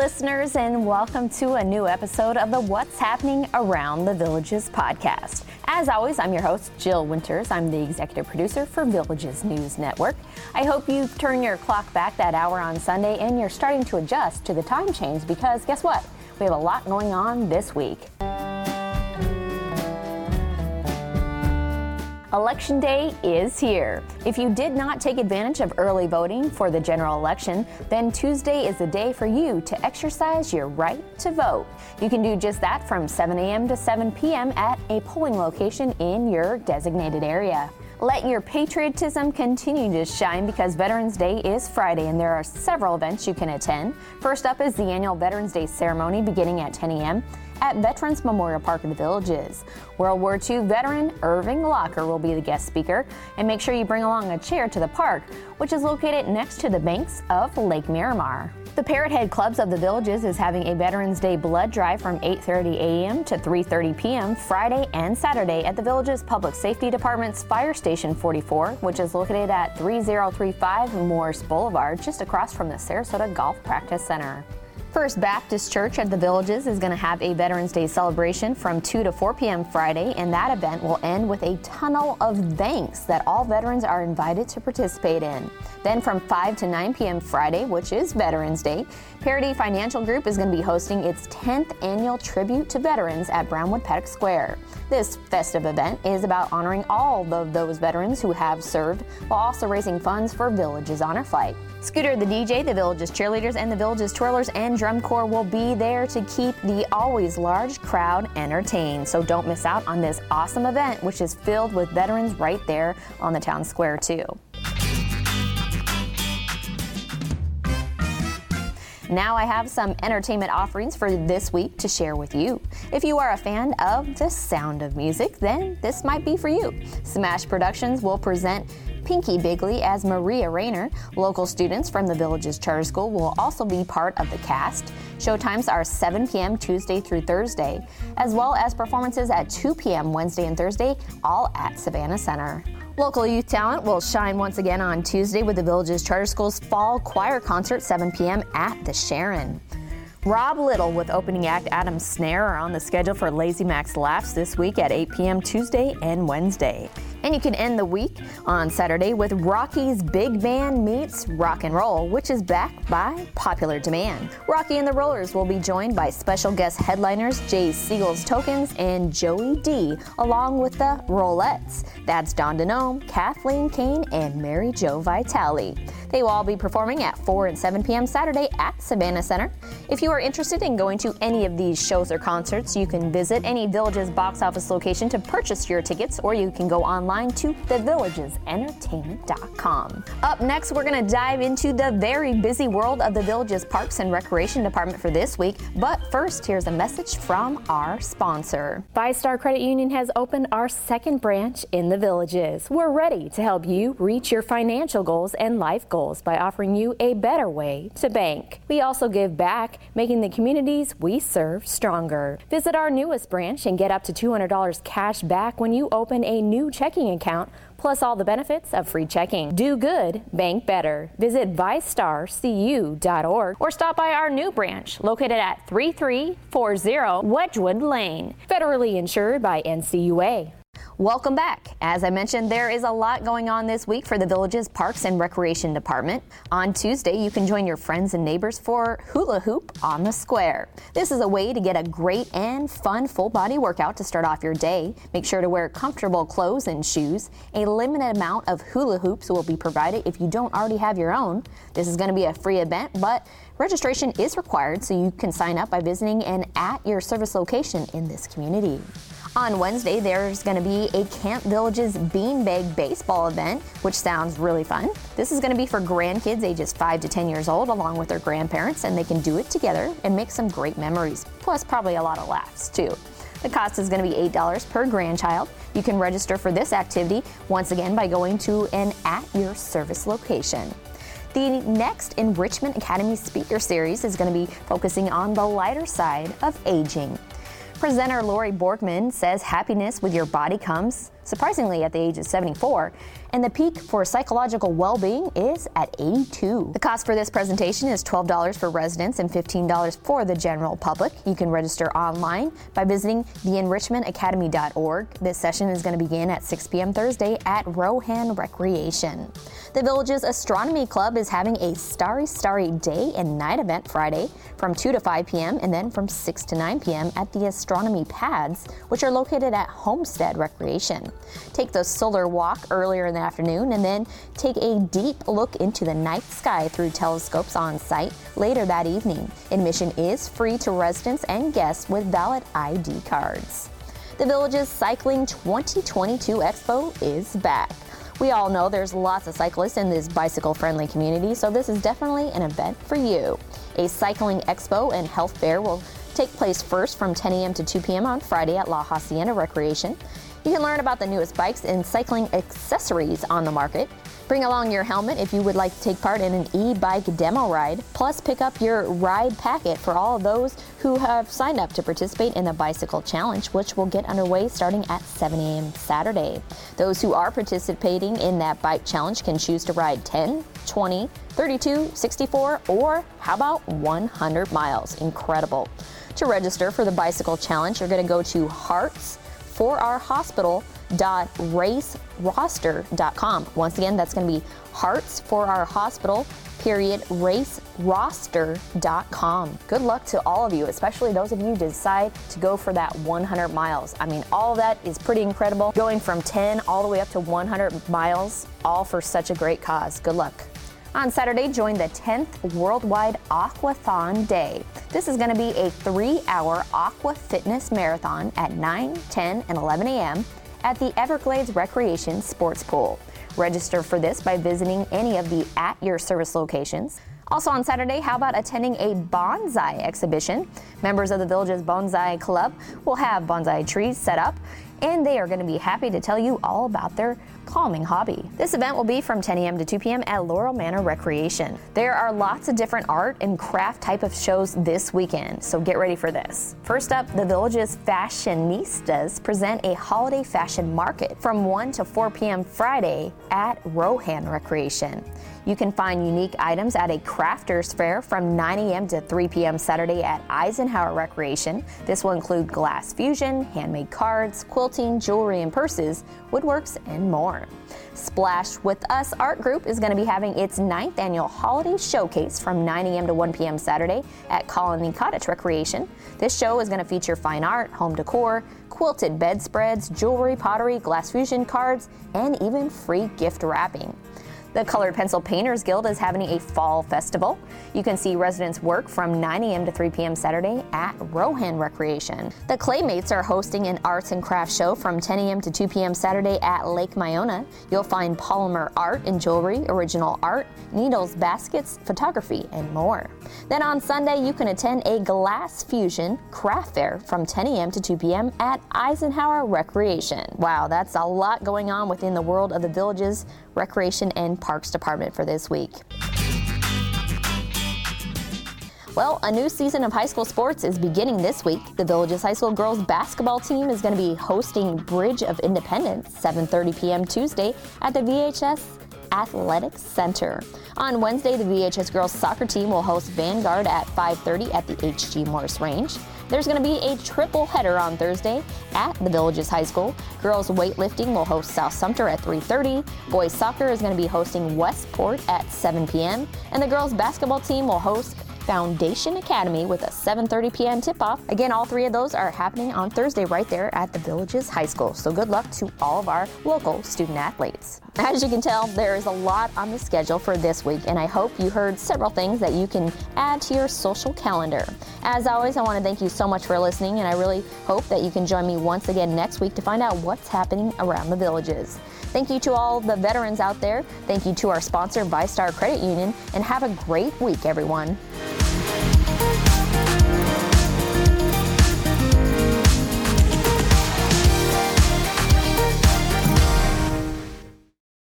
listeners, and welcome to a new episode of the What's Happening Around the Villages podcast. As always, I'm your host, Jill Winters. I'm the executive producer for Villages News Network. I hope you turn your clock back that hour on Sunday and you're starting to adjust to the time change because guess what? We have a lot going on this week. Election Day is here. If you did not take advantage of early voting for the general election, then Tuesday is the day for you to exercise your right to vote. You can do just that from 7 a.m. to 7 p.m. at a polling location in your designated area. Let your patriotism continue to shine because Veterans Day is Friday and there are several events you can attend. First up is the annual Veterans Day ceremony beginning at 10 a.m at Veterans Memorial Park in the Villages. World War II veteran Irving Locker will be the guest speaker, and make sure you bring along a chair to the park, which is located next to the banks of Lake Miramar. The Parrot Head Clubs of the Villages is having a Veterans Day blood drive from 8:30 a.m. to 3:30 p.m. Friday and Saturday at the Villages Public Safety Department's Fire Station 44, which is located at 3035 Morris Boulevard, just across from the Sarasota Golf Practice Center. First Baptist Church at the Villages is going to have a Veterans Day celebration from 2 to 4 p.m. Friday, and that event will end with a tunnel of thanks that all veterans are invited to participate in. Then from 5 to 9 p.m. Friday, which is Veterans Day, Parady Financial Group is going to be hosting its 10th annual tribute to veterans at Brownwood Paddock Square. This festive event is about honoring all of those veterans who have served while also raising funds for Villages Honor Flight. Scooter the DJ, the Villages cheerleaders, and the Villages twirlers and drum corps will be there to keep the always large crowd entertained. So don't miss out on this awesome event, which is filled with veterans right there on the town square, too. Now I have some entertainment offerings for this week to share with you. If you are a fan of the sound of music, then this might be for you. Smash Productions will present Pinky Bigley as Maria Rainer. Local students from the Villages Charter School will also be part of the cast. Showtimes are 7 p.m. Tuesday through Thursday, as well as performances at 2 p.m. Wednesday and Thursday, all at Savannah Center. Local youth talent will shine once again on Tuesday with the Villages Charter School's Fall Choir Concert, 7 p.m. at the Sharon. Rob Little with opening act Adam Snare are on the schedule for Lazy Max Laughs this week at 8 p.m. Tuesday and Wednesday. And you can end the week on Saturday with Rocky's Big Band Meets Rock and Roll, which is back by popular demand. Rocky and the Rollers will be joined by special guest headliners Jay Siegel's Tokens and Joey D, along with the Rollettes. That's Don Denome, Kathleen Kane, and Mary Jo Vitale. They will all be performing at 4 and 7 p.m. Saturday at Savannah Center. If you are interested in going to any of these shows or concerts, you can visit any Villages box office location to purchase your tickets, or you can go online online to thevillagesentertainment.com. Up next, we're going to dive into the very busy world of the Villages Parks and Recreation Department for this week. But first, here's a message from our sponsor. VyStar Credit Union has opened our second branch in the Villages. We're ready to help you reach your financial goals and life goals by offering you a better way to bank. We also give back, making the communities we serve stronger. Visit our newest branch and get up to $200 cash back when you open a new checking checking account, plus all the benefits of free checking. Do good, bank better. Visit vystarcu.org or stop by our new branch located at 3340 Wedgwood Lane, federally insured by NCUA. Welcome back. As I mentioned, there is a lot going on this week for the Villages Parks and Recreation Department. On Tuesday, you can join your friends and neighbors for hula hoop on the square. This is a way to get a great and fun full body workout to start off your day. Make sure to wear comfortable clothes and shoes. A limited amount of hula hoops will be provided if you don't already have your own. This is going to be a free event, but registration is required, so you can sign up by visiting an at your service location in this community. On Wednesday, there's going to be a Camp Villages Beanbag Baseball event, which sounds really fun. This is going to be for grandkids ages 5 to 10 years old, along with their grandparents, and they can do it together and make some great memories, plus, probably a lot of laughs, too. The cost is going to be $8 per grandchild. You can register for this activity once again by going to an at your service location. The next Enrichment Academy Speaker Series is going to be focusing on the lighter side of aging. Presenter Lori Borgman says happiness with your body comes surprisingly at the age of 74, and the peak for psychological well being is at 82. The cost for this presentation is $12 for residents and $15 for the general public. You can register online by visiting theenrichmentacademy.org. This session is going to begin at 6 p.m. Thursday at Rohan Recreation. The village's astronomy club is having a Starry Starry Day and Night event Friday from 2 to 5 p.m. and then from 6 to 9 p.m. at the astronomy pads, which are located at Homestead Recreation. Take the solar walk earlier in the afternoon and then take a deep look into the night sky through telescopes on site later that evening. Admission is free to residents and guests with valid ID cards. The village's Cycling 2022 Expo is back. We all know there's lots of cyclists in this bicycle friendly community, so this is definitely an event for you. A cycling expo and health fair will take place first from 10 a.m. to 2 p.m. on Friday at La Hacienda Recreation. You can learn about the newest bikes and cycling accessories on the market. Bring along your helmet if you would like to take part in an e-bike demo ride. Plus, pick up your ride packet for all of those who have signed up to participate in the Bicycle Challenge, which will get underway starting at 7 a.m. Saturday. Those who are participating in that bike challenge can choose to ride 10, 20, 32, 64, or how about 100 miles? Incredible. To register for the Bicycle Challenge, you're going to go to Hearts for our hospital raceroster.com. Once again, that's going to be hearts for our hospital period raceroster.com. Good luck to all of you, especially those of you who decide to go for that 100 miles. I mean, all that is pretty incredible. Going from 10 all the way up to 100 miles, all for such a great cause. Good luck. On Saturday, join the 10th Worldwide Aquathon Day. This is going to be a three hour aqua fitness marathon at 9, 10, and 11 a.m. at the Everglades Recreation Sports Pool. Register for this by visiting any of the at your service locations. Also on Saturday, how about attending a bonsai exhibition? Members of the village's bonsai club will have bonsai trees set up, and they are going to be happy to tell you all about their calming hobby. This event will be from 10 a.m. to 2 p.m. at Laurel Manor Recreation. There are lots of different art and craft type of shows this weekend, so get ready for this. First up, the village's fashionistas present a holiday fashion market from 1 to 4 p.m. Friday at Rohan Recreation. You can find unique items at a crafters fair from 9 a.m. to 3 p.m. Saturday at Eisenhower Recreation. This will include glass fusion, handmade cards, quilting, jewelry and purses, woodworks, and more. Splash with Us Art Group is going to be having its ninth annual holiday showcase from 9 a.m. to 1 p.m. Saturday at Colony Cottage Recreation. This show is going to feature fine art, home decor, quilted bedspreads, jewelry, pottery, glass fusion cards, and even free gift wrapping. The Colored Pencil Painters Guild is having a fall festival. You can see residents work from 9 a.m. to 3 p.m. Saturday at Rohan Recreation. The Claymates are hosting an arts and crafts show from 10 a.m. to 2 p.m. Saturday at Lake Miona. You'll find polymer art and jewelry, original art, needles, baskets, photography, and more. Then on Sunday, you can attend a glass fusion craft fair from 10 a.m. to 2 p.m. at Eisenhower Recreation. Wow, that's a lot going on within the world of the villages Recreation and Parks Department for this week. Well, a new season of high school sports is beginning this week. The Villages High School girls basketball team is going to be hosting Bridge of Independence 7:30 p.m. Tuesday at the VHS Athletics Center. On Wednesday, the VHS girls soccer team will host Vanguard at 5:30 at the HG Morris Range. There's going to be a triple header on Thursday at the Villages High School. Girls weightlifting will host South Sumter at 3:30. Boys soccer is going to be hosting Westport at 7 p.m. and the girls basketball team will host Foundation Academy with a 7:30 p.m. tip-off. Again, all three of those are happening on Thursday right there at the Villages High School. So good luck to all of our local student athletes. As you can tell, there is a lot on the schedule for this week, and I hope you heard several things that you can add to your social calendar. As always, I want to thank you so much for listening, and I really hope that you can join me once again next week to find out what's happening around the villages. Thank you to all the veterans out there. Thank you to our sponsor, VyStar Credit Union, and have a great week, everyone.